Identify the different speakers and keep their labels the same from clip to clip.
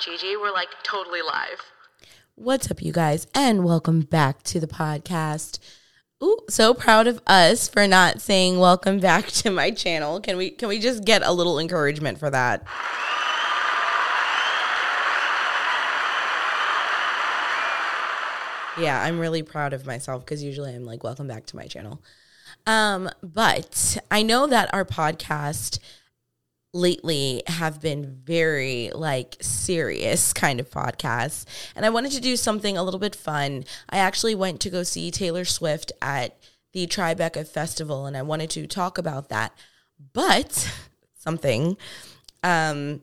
Speaker 1: Gigi. We're like totally live.
Speaker 2: What's up, you guys, and welcome back to the podcast. Ooh, so proud of us for not saying welcome back to my channel. Can we can we just get a little encouragement for that? Yeah, I'm really proud of myself because usually I'm like, welcome back to my channel. Um, but I know that our podcast lately have been very like serious kind of podcasts and i wanted to do something a little bit fun. I actually went to go see taylor swift at the tribeca festival and i wanted to talk about that. But something um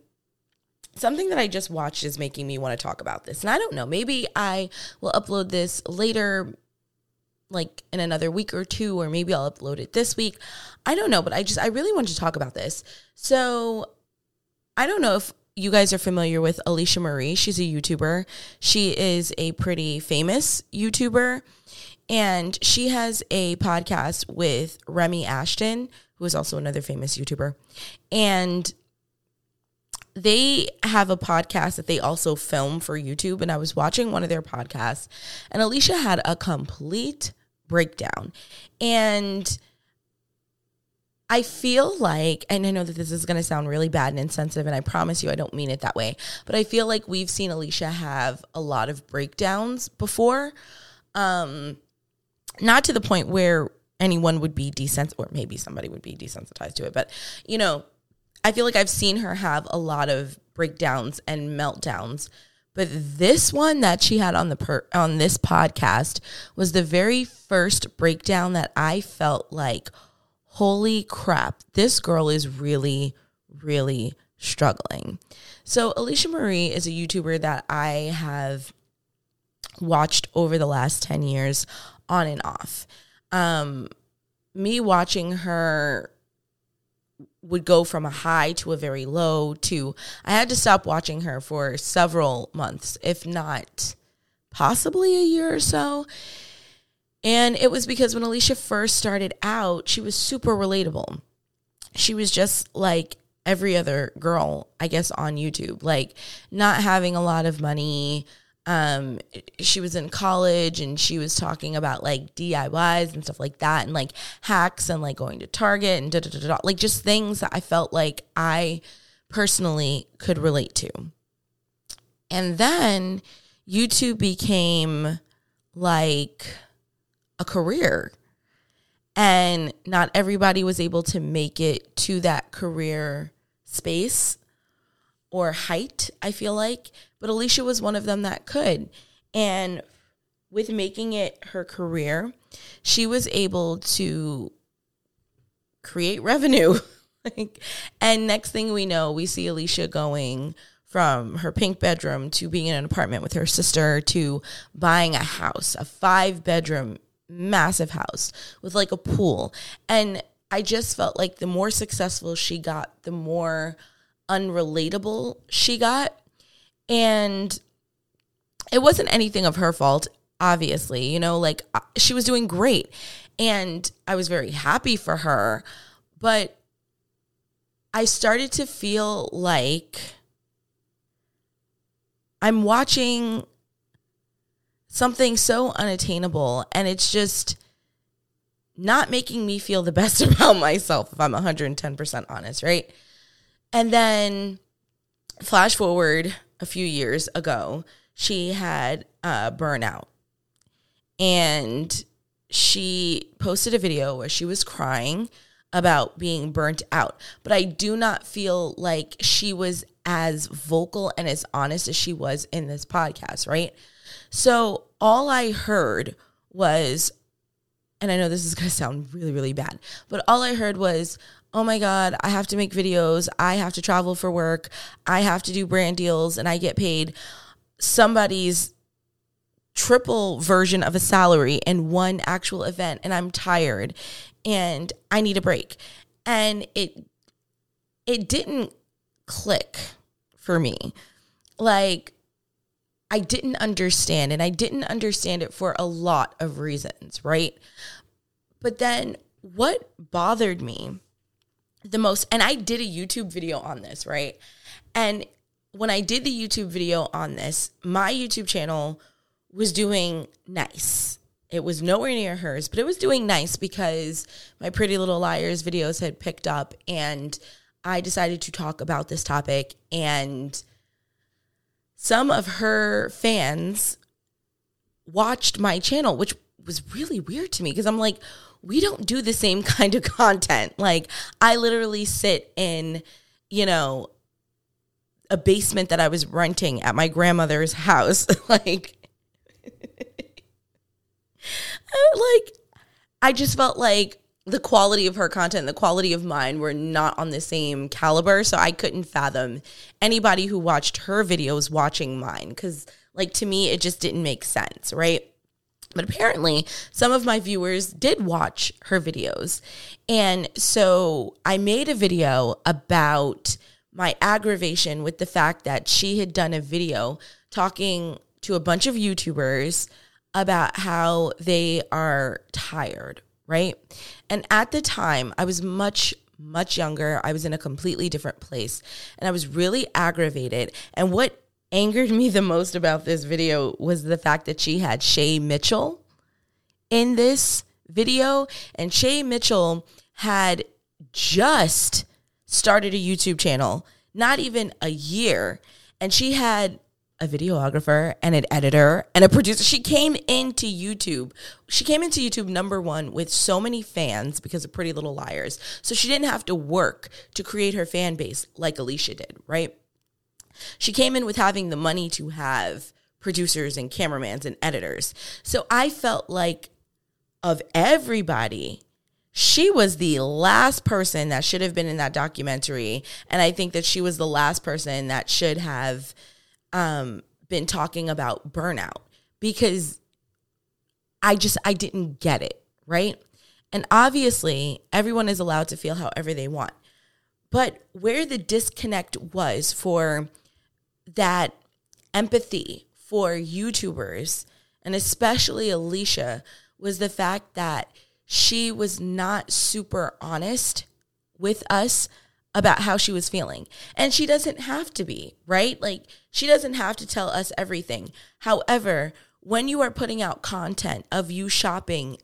Speaker 2: something that i just watched is making me want to talk about this and i don't know maybe i will upload this later like in another week or two, or maybe I'll upload it this week. I don't know, but I just, I really want to talk about this. So I don't know if you guys are familiar with Alisha Marie. She's a YouTuber. She is a pretty famous YouTuber. And she has a podcast with Remi Ashten, who is also another famous YouTuber. And they have a podcast that they also film for YouTube. And I was watching one of their podcasts, and Alisha had a complete breakdown. And I feel like, and I know that this is going to sound really bad and insensitive, and I promise you I don't mean it that way, but I feel like we've seen Alisha have a lot of breakdowns before. Um, not to the point where anyone would be desensitized, or maybe somebody would be desensitized to it, but you know, I feel like I've seen her have a lot of breakdowns and meltdowns but this one that she had on the per, on this podcast was the very first breakdown that I felt like, holy crap, this girl is really, really struggling. So Alisha Marie is a YouTuber that I have watched over the last 10 years on and off. Um, me watching her would go from a high to a very low to I had to stop watching her for several months, if not possibly a year or so. And it was because when Alisha first started out, she was super relatable. She was just like every other girl, I guess, on YouTube, like not having a lot of money, um, she was in college and she was talking about like DIYs and stuff like that and like hacks and like going to Target and da da da like just things that I felt like I personally could relate to. And then YouTube became like a career. And not everybody was able to make it to that career space or height, I feel like. But Alisha was one of them that could. And with making it her career, she was able to create revenue. like, and next thing we know, we see Alisha going from her pink bedroom to being in an apartment with her sister to buying a house, a five bedroom, massive house with like a pool. And I just felt like the more successful she got, the more unrelatable she got. And it wasn't anything of her fault, obviously. You know, like uh, she was doing great. And I was very happy for her. But I started to feel like I'm watching something so unattainable and it's just not making me feel the best about myself if I'm 110% honest, right? And then flash forward a few years ago, she had a burnout. And she posted a video where she was crying about being burnt out. But I do not feel like she was as vocal and as honest as she was in this podcast, right? So all I heard was, and I know this is going to sound really, really bad, but all I heard was, oh my God, I have to make videos. I have to travel for work. I have to do brand deals and I get paid somebody's triple version of a salary in one actual event and I'm tired and I need a break. And it it didn't click for me. Like I didn't understand and I didn't understand it for a lot of reasons, right? But then what bothered me the most and I did a YouTube video on this, right? And when I did the YouTube video on this, my YouTube channel was doing nice. It was nowhere near hers, but it was doing nice because my Pretty Little Liars videos had picked up and I decided to talk about this topic. And some of her fans watched my channel, which was really weird to me because I'm like, we don't do the same kind of content. Like, I literally sit in, you know, a basement that I was renting at my grandmother's house. like, like I just felt like the quality of her content the quality of mine were not on the same caliber. So I couldn't fathom anybody who watched her videos watching mine because, like, to me, it just didn't make sense, right? But apparently, some of my viewers did watch her videos. And so I made a video about my aggravation with the fact that she had done a video talking to a bunch of YouTubers about how they are tired, right? And at the time, I was much, much younger. I was in a completely different place and I was really aggravated. And what angered me the most about this video was the fact that she had Shay Mitchell in this video. And Shay Mitchell had just started a YouTube channel, not even a year. And she had a videographer and an editor and a producer. She came into YouTube. She came into YouTube number one with so many fans because of Pretty Little Liars. So she didn't have to work to create her fan base like Alisha did, right? She came in with having the money to have producers and cameramans and editors. So I felt like of everybody, she was the last person that should have been in that documentary. And I think that she was the last person that should have um, been talking about burnout because I just I didn't get it, right? And obviously, everyone is allowed to feel however they want. But where the disconnect was for that empathy for YouTubers and especially Alisha was the fact that she was not super honest with us about how she was feeling. And she doesn't have to be, right? Like, she doesn't have to tell us everything. However, when you are putting out content of you shopping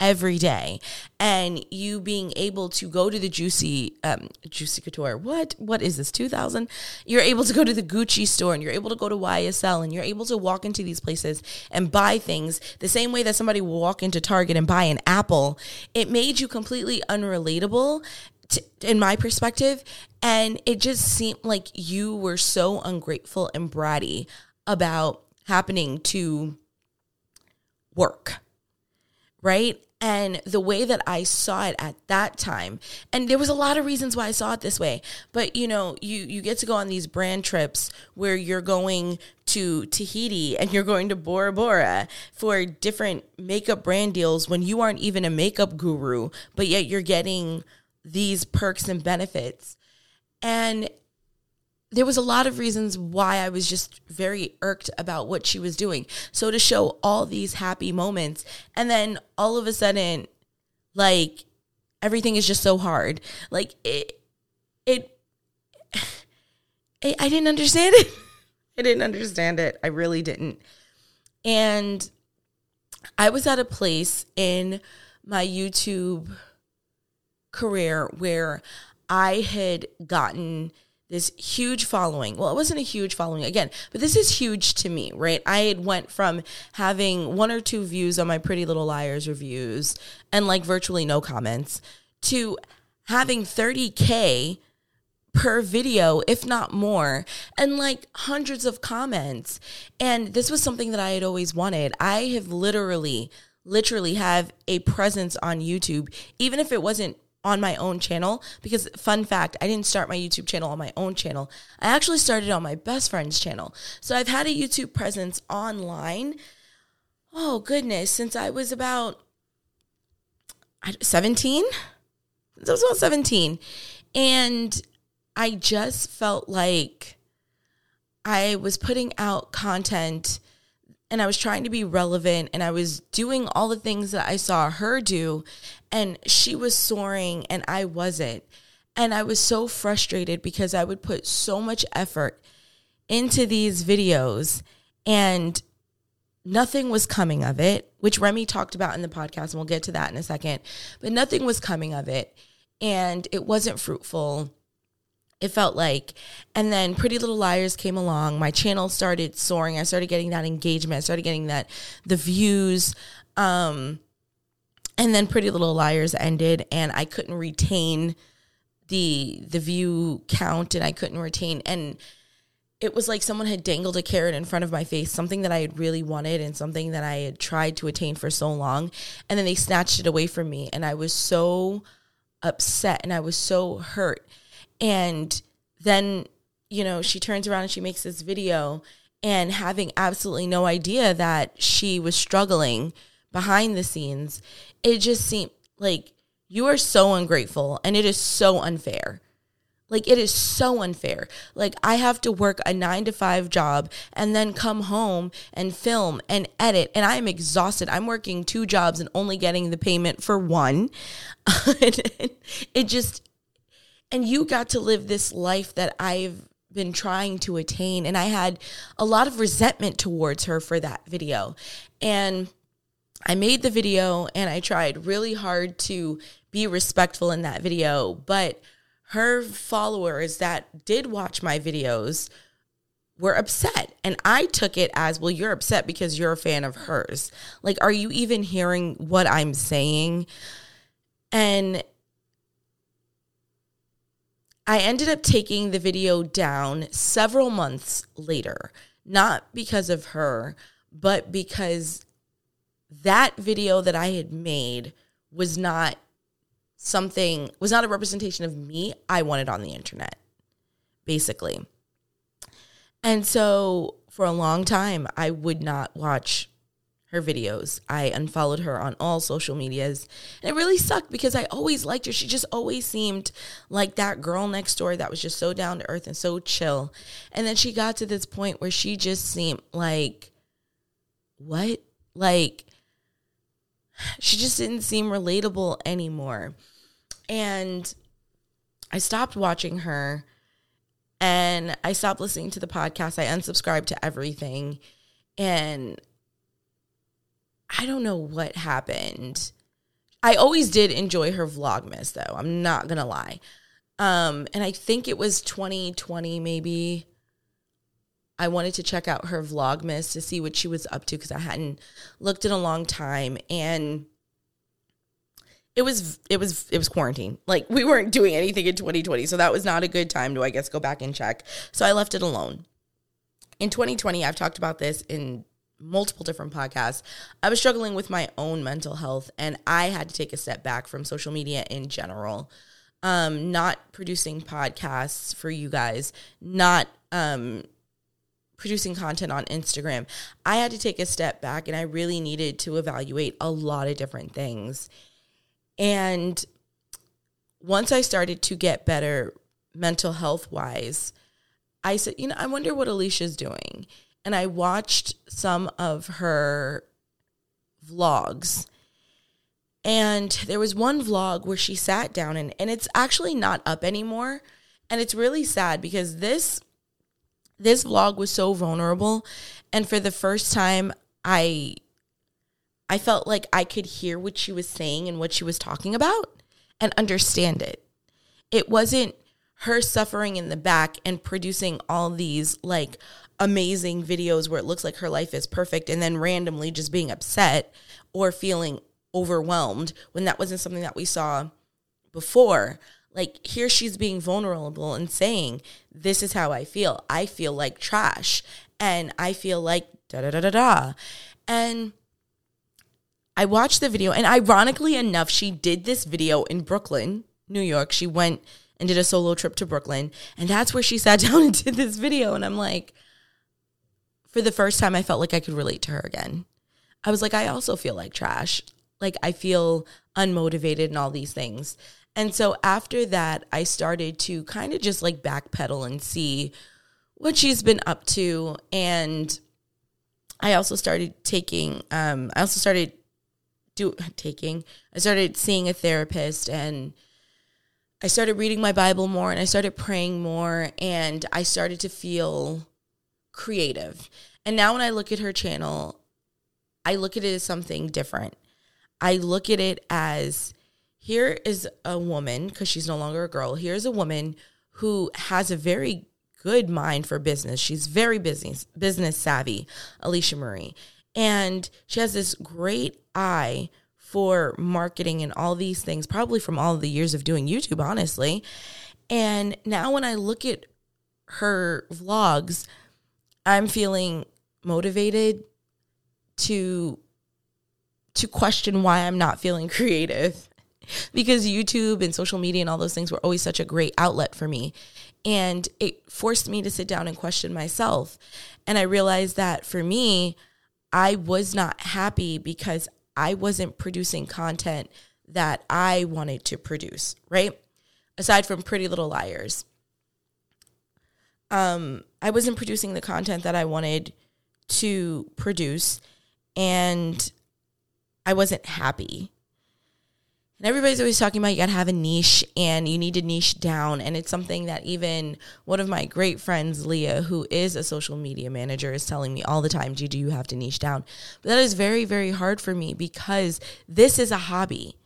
Speaker 2: every day and you being able to go to the juicy um juicy couture what what is this 2000 you're able to go to the gucci store and you're able to go to ysl and you're able to walk into these places and buy things the same way that somebody will walk into target and buy an apple it made you completely unrelatable in my perspective. And it just seemed like you were so ungrateful and bratty about happening to work. Right. And the way that I saw it at that time, and there was a lot of reasons why I saw it this way, but you know, you you get to go on these brand trips where you're going to Tahiti and you're going to Bora Bora for different makeup brand deals when you aren't even a makeup guru, but yet you're getting these perks and benefits. And there was a lot of reasons why I was just very irked about what she was doing. So to show all these happy moments and then all of a sudden like everything is just so hard. Like it it, it I didn't understand it. I didn't understand it. I really didn't. And I was at a place in my YouTube career where I had gotten this huge following. Well, it wasn't a huge following again, but this is huge to me, right? I had went from having one or two views on my Pretty Little Liars reviews and like virtually no comments to having 30k per video, if not more, and like hundreds of comments. And this was something that I had always wanted. I have literally literally have a presence on YouTube even if it wasn't on my own channel. Because fun fact i didn't start my youtube channel on my own channel. I actually started on my best friend's channel. So i've had a youtube presence online. Oh goodness. Since i was about 17 i was about 17 and i just felt like i was putting out content and I was trying to be relevant and I was doing all the things that I saw her do and she was soaring and I wasn't. And I was so frustrated because I would put so much effort into these videos and nothing was coming of it, which Remi talked about in the podcast, and we'll get to that in a second. But nothing was coming of it, and it wasn't fruitful. It felt like, and then Pretty Little Liars came along. My channel started soaring. I started getting that engagement. I started getting that the views. Um, and then Pretty Little Liars ended, and I couldn't retain the the view count, and I couldn't retain and it was like someone had dangled a carrot in front of my face, something that I had really wanted and something that I had tried to attain for so long. And then they snatched it away from me. And I was so upset and I was so hurt. And then, you know, she turns around and she makes this video and having absolutely no idea that she was struggling behind the scenes, it just seemed like you are so ungrateful and it is so unfair. Like it is so unfair. Like I have to work a 9 to 5 job and then come home and film and edit and I am exhausted. I'm working two jobs and only getting the payment for one. it just and you got to live this life that I've been trying to attain and I had a lot of resentment towards her for that video. And I made the video and I tried really hard to be respectful in that video, but her followers that did watch my videos were upset. And I took it as, well, you're upset because you're a fan of hers. Like, are you even hearing what I'm saying? And I ended up taking the video down several months later, not because of her, but because that video that I had made was not something was not a representation of me I wanted on the internet, basically. And so for a long time, I would not watch her videos. I unfollowed her on all social medias. And it really sucked because I always liked her. She just always seemed like that girl next door that was just so down to earth and so chill. And then she got to this point where she just seemed like, what? Like, she just didn't seem relatable anymore. And I stopped watching her and I stopped listening to the podcast. I unsubscribed to everything. And I don't know what happened. I always did enjoy her Vlogmas though. I'm not to lie. Um and I think it was 2020 maybe. I wanted to check out her Vlogmas to see what she was up to cuz I hadn't looked in a long time and it was it was it was quarantine. Like we weren't doing anything in 2020, so that was not a good time to I guess go back and check. So I left it alone. In 2020, I've talked about this in multiple different podcasts. I was struggling with my own mental health and I had to take a step back from social media in general. Um not producing podcasts for you guys, not um producing content on Instagram. I had to take a step back and I really needed to evaluate a lot of different things. And once I started to get better mental health wise, I said, you know, I wonder what Alisha's doing. And I watched some of her vlogs. And there was one vlog where she sat down and, and it's actually not up anymore. And it's really sad because this this vlog was so vulnerable and for the first time I I felt like I could hear what she was saying and what she was talking about and understand it. It wasn't her suffering in the back and producing all these like amazing videos where it looks like her life is perfect and then randomly just being upset or feeling overwhelmed when that wasn't something that we saw before. Like here she's being vulnerable and saying, This is how I feel. I feel like trash. And I feel like da da da da da. And I watched the video, and ironically enough, she did this video in Brooklyn, New York. She went and did a solo trip to Brooklyn, and that's where she sat down and did this video. And I'm like, for the first time, I felt like I could relate to her again. I was like, I also feel like trash. Like, I feel unmotivated and all these things. And so after that, I started to kind of just like backpedal and see what she's been up to. And I also started taking, um, I also started do taking. I started seeing a therapist and I started reading my Bible more and I started praying more and I started to feel creative. And now when I look at her channel, I look at it as something different. I look at it as here is a woman, because she's no longer a girl, here's a woman who has a very good mind for business. She's very business business savvy, Alisha Marie. And she has this great eye for marketing and all these things, probably from all the years of doing YouTube, honestly. And now when I look at her vlogs, I'm feeling motivated to to question why I'm not feeling creative because YouTube and social media and all those things were always such a great outlet for me. And it forced me to sit down and question myself. And I realized that for me, I was not happy because I wasn't producing content that I wanted to produce, right? Aside from Pretty Little Liars. Um, I wasn't producing the content that I wanted to produce and I wasn't happy. And everybody's always talking about you got to have a niche and you need to niche down. And it's something that even one of my great friends, Leah, who is a social media manager, is telling me all the time, Gigi, you have to niche down. But that is very, very hard for me because this is a hobby.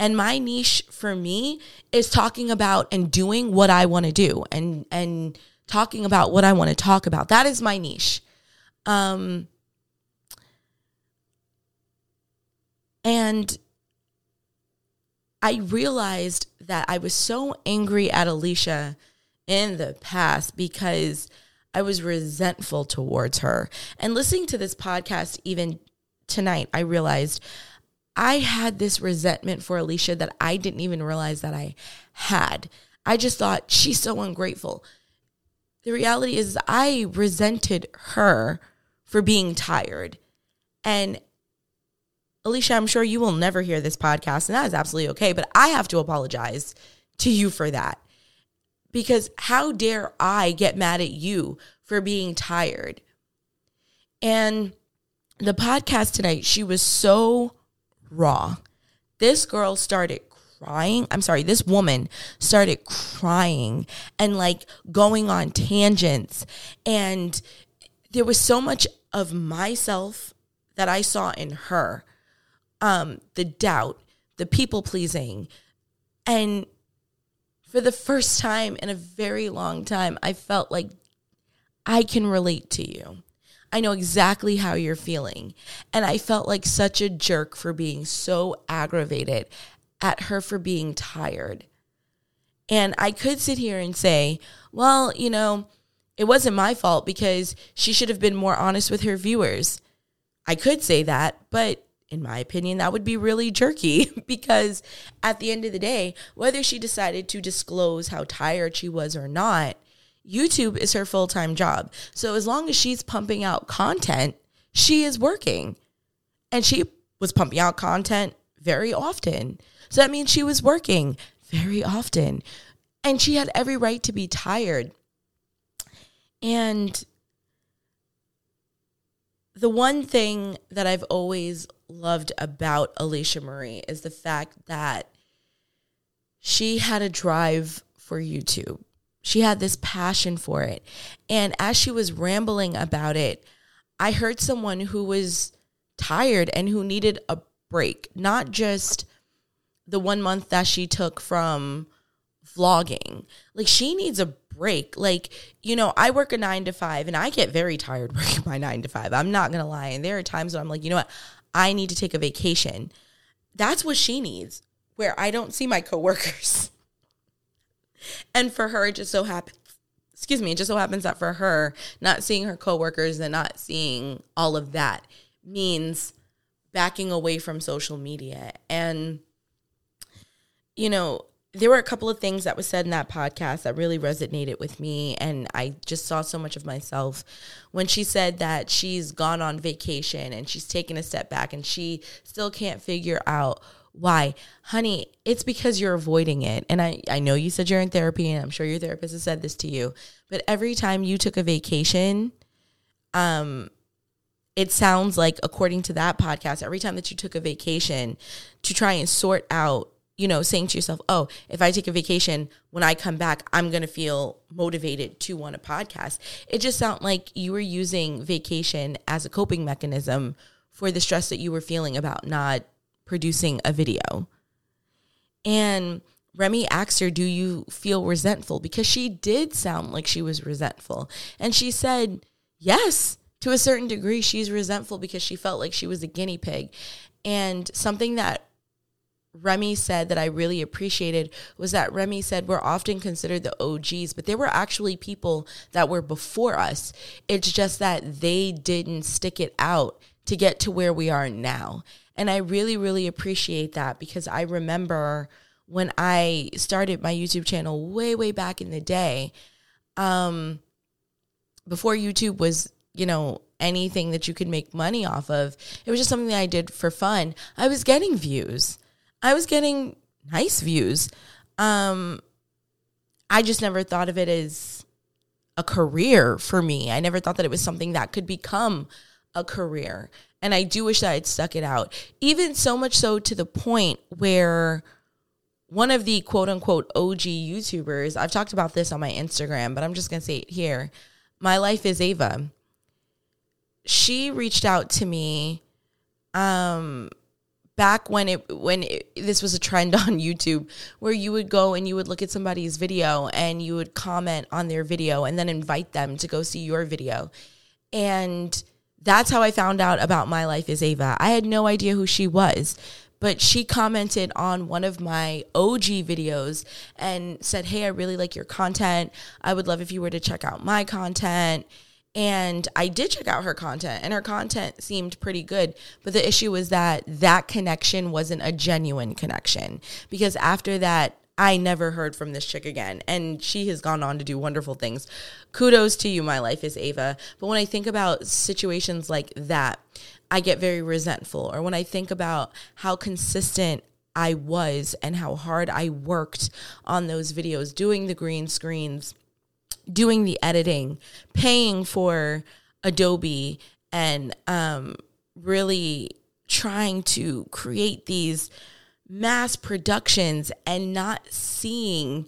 Speaker 2: And my niche for me is talking about and doing what I want to do and, and talking about what I want to talk about. That is my niche. Um, and I realized that I was so angry at Alisha in the past because I was resentful towards her. And listening to this podcast, even tonight, I realized I had this resentment for Alisha that I didn't even realize that I had. I just thought she's so ungrateful. The reality is, I resented her for being tired. And Alisha, I'm sure you will never hear this podcast, and that is absolutely okay. But I have to apologize to you for that. Because how dare I get mad at you for being tired? And the podcast tonight, she was so raw. This girl started crying. I'm sorry, this woman started crying and like going on tangents. And there was so much of myself that I saw in her um, the doubt, the people pleasing. And for the first time in a very long time, I felt like I can relate to you. I know exactly how you're feeling. And I felt like such a jerk for being so aggravated at her for being tired. And I could sit here and say, well, you know, it wasn't my fault because she should have been more honest with her viewers. I could say that, but in my opinion, that would be really jerky because at the end of the day, whether she decided to disclose how tired she was or not, YouTube is her full time job. So as long as she's pumping out content, she is working. And she was pumping out content very often. So that means she was working very often. And she had every right to be tired. And the one thing that I've always loved about Alisha Marie is the fact that she had a drive for YouTube. She had this passion for it. And as she was rambling about it, I heard someone who was tired and who needed a break, not just the one month that she took from vlogging. Like she needs a break. Like, you know, I work a nine to five and I get very tired working my nine to five. I'm not to lie. And there are times when I'm like, you know what? I need to take a vacation. That's what she needs, where I don't see my coworkers. and for her, it just so happens, excuse me, it just so happens that for her, not seeing her coworkers and not seeing all of that means backing away from social media. And, you know, there were a couple of things that was said in that podcast that really resonated with me. And i just saw so much of myself when she said that she's gone on vacation and she's taken a step back and she still can't figure out why. Honey it's because you're avoiding it. And I, I know you said you're in therapy and i'm sure your therapist has said this to you but every time you took a vacation um it sounds like according to that podcast every time that you took a vacation to try and sort out you know, saying to yourself, oh, if I take a vacation, when I come back, I'm going to feel motivated to want a podcast. It just sounded like you were using vacation as a coping mechanism for the stress that you were feeling about not producing a video. And Remi asked her, Do you feel resentful? Because she did sound like she was resentful. And she said, Yes, to a certain degree, she's resentful because she felt like she was a guinea pig. And something that Remi said that I really appreciated was that Remi said we're often considered the OGs, but there were actually people that were before us. It's just that they didn't stick it out to get to where we are now. And I really, really appreciate that because I remember when I started my YouTube channel way, way back in the day, um, before YouTube was, you know, anything that you could make money off of, it was just something that I did for fun. I was getting views. I was getting nice views. Um, I just never thought of it as a career for me. I never thought that it was something that could become a career. And I do wish that I'd stuck it out. Even so much so to the point where one of the quote unquote OG YouTubers, I've talked about this on my Instagram, but I'm just going to say it here. MyLifeAsEva. She reached out to me um back when it when it, this was a trend on YouTube where you would go and you would look at somebody's video and you would comment on their video and then invite them to go see your video. And that's how I found out about MyLifeAsEva. I had no idea who she was but she commented on one of my OG videos and said, Hey, I really like your content. I would love if you were to check out my content. And I did check out her content, and her content seemed pretty good. But the issue was that that connection wasn't a genuine connection because after that, I never heard from this chick again. And she has gone on to do wonderful things. Kudos to you, MyLifeAsEva. But when I think about situations like that, I get very resentful. Or when I think about how consistent I was and how hard I worked on those videos, doing the green screens, doing the editing, paying for Adobe, and um, really trying to create these mass productions and not seeing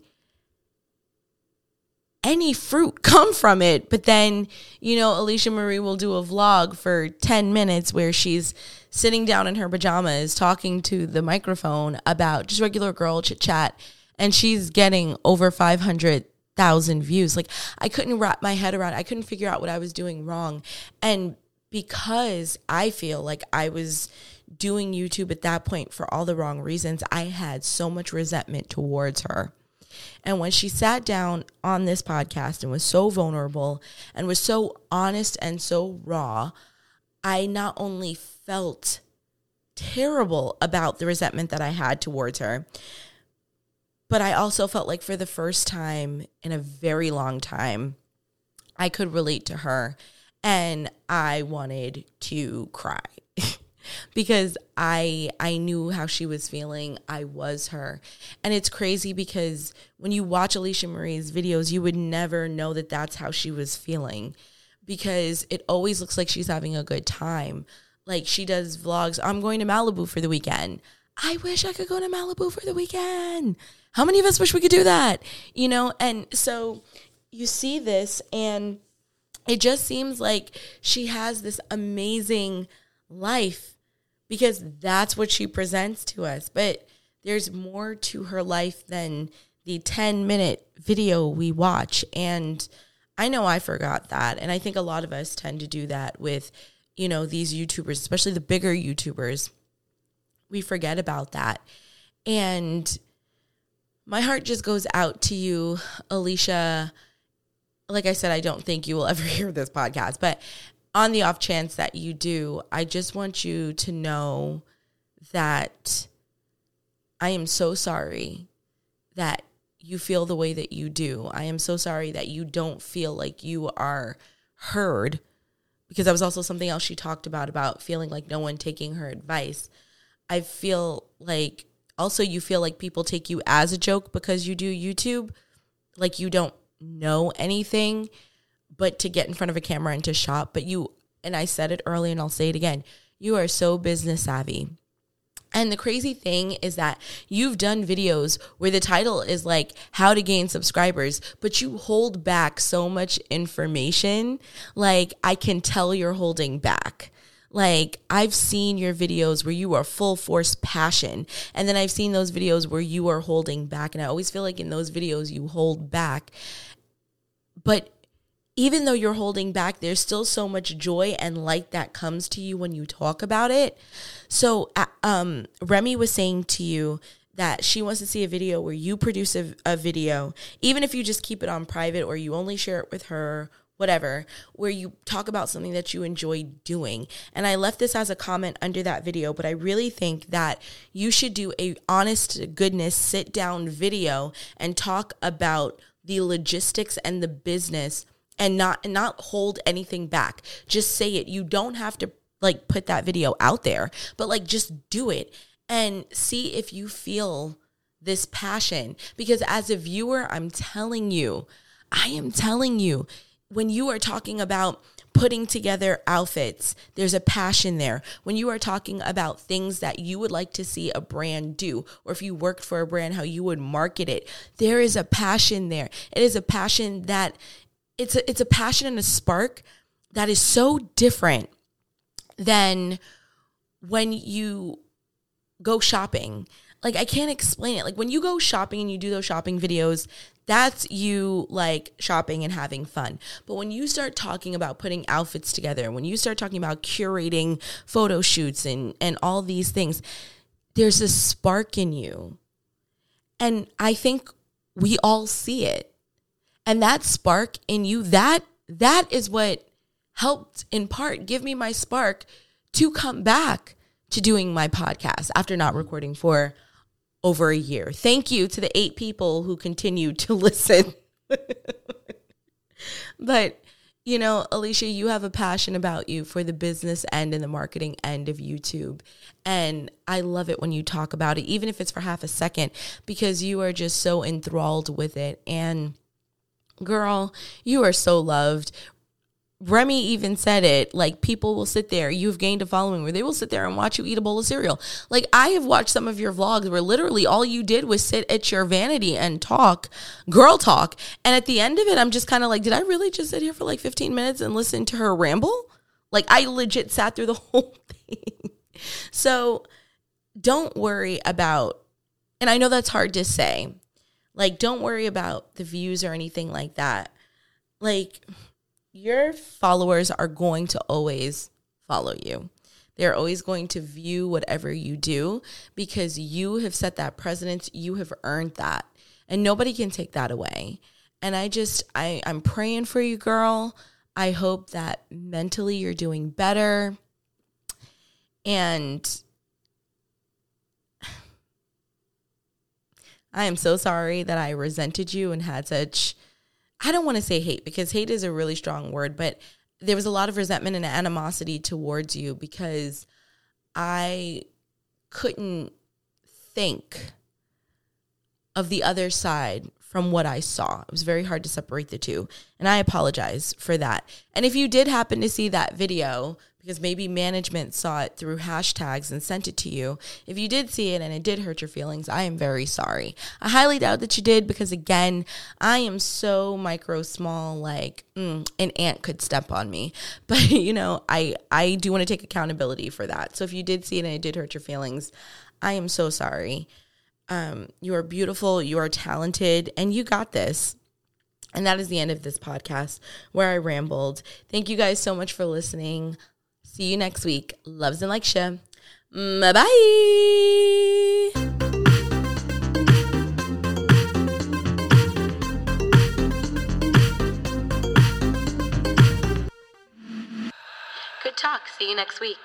Speaker 2: any fruit come from it. But then, you know, Alisha Marie will do a vlog for 10 minutes where she's sitting down in her pajamas talking to the microphone about just regular girl chit chat. And she's getting over 500,000 views. Like, I couldn't wrap my head around I couldn't figure out what I was doing wrong. And because I feel like I was doing YouTube at that point for all the wrong reasons, I had so much resentment towards her. And when she sat down on this podcast and was so vulnerable and was so honest and so raw, I not only felt terrible about the resentment that I had towards her, but I also felt like for the first time in a very long time, I could relate to her and I wanted to cry. because I I knew how she was feeling. I was her. And it's crazy because when you watch Alisha Marie's videos, you would never know that that's how she was feeling because it always looks like she's having a good time. Like she does vlogs, I'm going to Malibu for the weekend. I wish I could go to Malibu for the weekend. How many of us wish we could do that? You know, and so you see this and it just seems like she has this amazing life because that's what she presents to us. But there's more to her life than the 10 minute video we watch. And I know I forgot that. And I think a lot of us tend to do that with, you know, these YouTubers, especially the bigger YouTubers. We forget about that. And my heart just goes out to you, Alisha. Like I said, I don't think you will ever hear this podcast, but on the off chance that you do, I just want you to know that I am so sorry that you feel the way that you do. I am so sorry that you don't feel like you are heard because that was also something else she talked about about feeling like no one taking her advice. I feel like also you feel like people take you as a joke because you do YouTube, like you don't know anything but to get in front of a camera and to shop. But you, and I said it early and I'll say it again, you are so business savvy. And the crazy thing is that you've done videos where the title is like how to gain subscribers, but you hold back so much information. Like I can tell you're holding back. Like I've seen your videos where you are full force passion. And then I've seen those videos where you are holding back. And I always feel like in those videos you hold back. But even though you're holding back, there's still so much joy and light that comes to you when you talk about it. So, um, Remi was saying to you that she wants to see a video where you produce a, a video, even if you just keep it on private or you only share it with her whatever, where you talk about something that you enjoy doing. And I left this as a comment under that video, but I really think that you should do a honest goodness sit down video and talk about the logistics and the business and not and not hold anything back. Just say it. You don't have to like put that video out there, but like just do it and see if you feel this passion because as a viewer, I'm telling you, I am telling you, when you are talking about putting together outfits, there's a passion there. When you are talking about things that you would like to see a brand do, or if you worked for a brand, how you would market it, there is a passion there. It is a passion that it's a, it's a passion and a spark that is so different than when you go shopping. Like I can't explain it. Like when you go shopping and you do those shopping videos, that's you like shopping and having fun. But when you start talking about putting outfits together, when you start talking about curating photo shoots and and all these things, there's a spark in you. And I think we all see it and that spark in you that that is what helped in part give me my spark to come back to doing my podcast after not recording for over a year. Thank you to the eight people who continue to listen. but you know, Alisha, you have a passion about you for the business end and the marketing end of YouTube. And I love it when you talk about it, even if it's for half a second, because you are just so enthralled with it. And girl, you are so loved. Remi even said it like people will sit there, you've gained a following where they will sit there and watch you eat a bowl of cereal. Like I have watched some of your vlogs where literally all you did was sit at your vanity and talk, girl talk. And at the end of it, I'm just kind of like, did I really just sit here for like 15 minutes and listen to her ramble? Like I legit sat through the whole thing. So don't worry about, and I know that's hard to say, like, don't worry about the views or anything like that. Like, your followers are going to always follow you. They're always going to view whatever you do because you have set that precedence. You have earned that. And nobody can take that away. And I just, I, I'm praying for you, girl. I hope that mentally you're doing better. And I am so sorry that I resented you and had such, I don't want to say hate because hate is a really strong word, but there was a lot of resentment and animosity towards you because I couldn't think of the other side from what I saw. It was very hard to separate the two. And I apologize for that. And if you did happen to see that video, because maybe management saw it through hashtags and sent it to you. If you did see it and it did hurt your feelings, I am very sorry. I highly doubt that you did because, again, I am so micro small, like mm, an ant could step on me. But, you know, I, I do want to take accountability for that. So if you did see it and it did hurt your feelings, I am so sorry. Um, you are beautiful, you are talented, and you got this. And that is the end of this podcast where I rambled. Thank you guys so much for listening. See you next week. Loves and like share. Bye bye.
Speaker 1: Good talk. See you next week.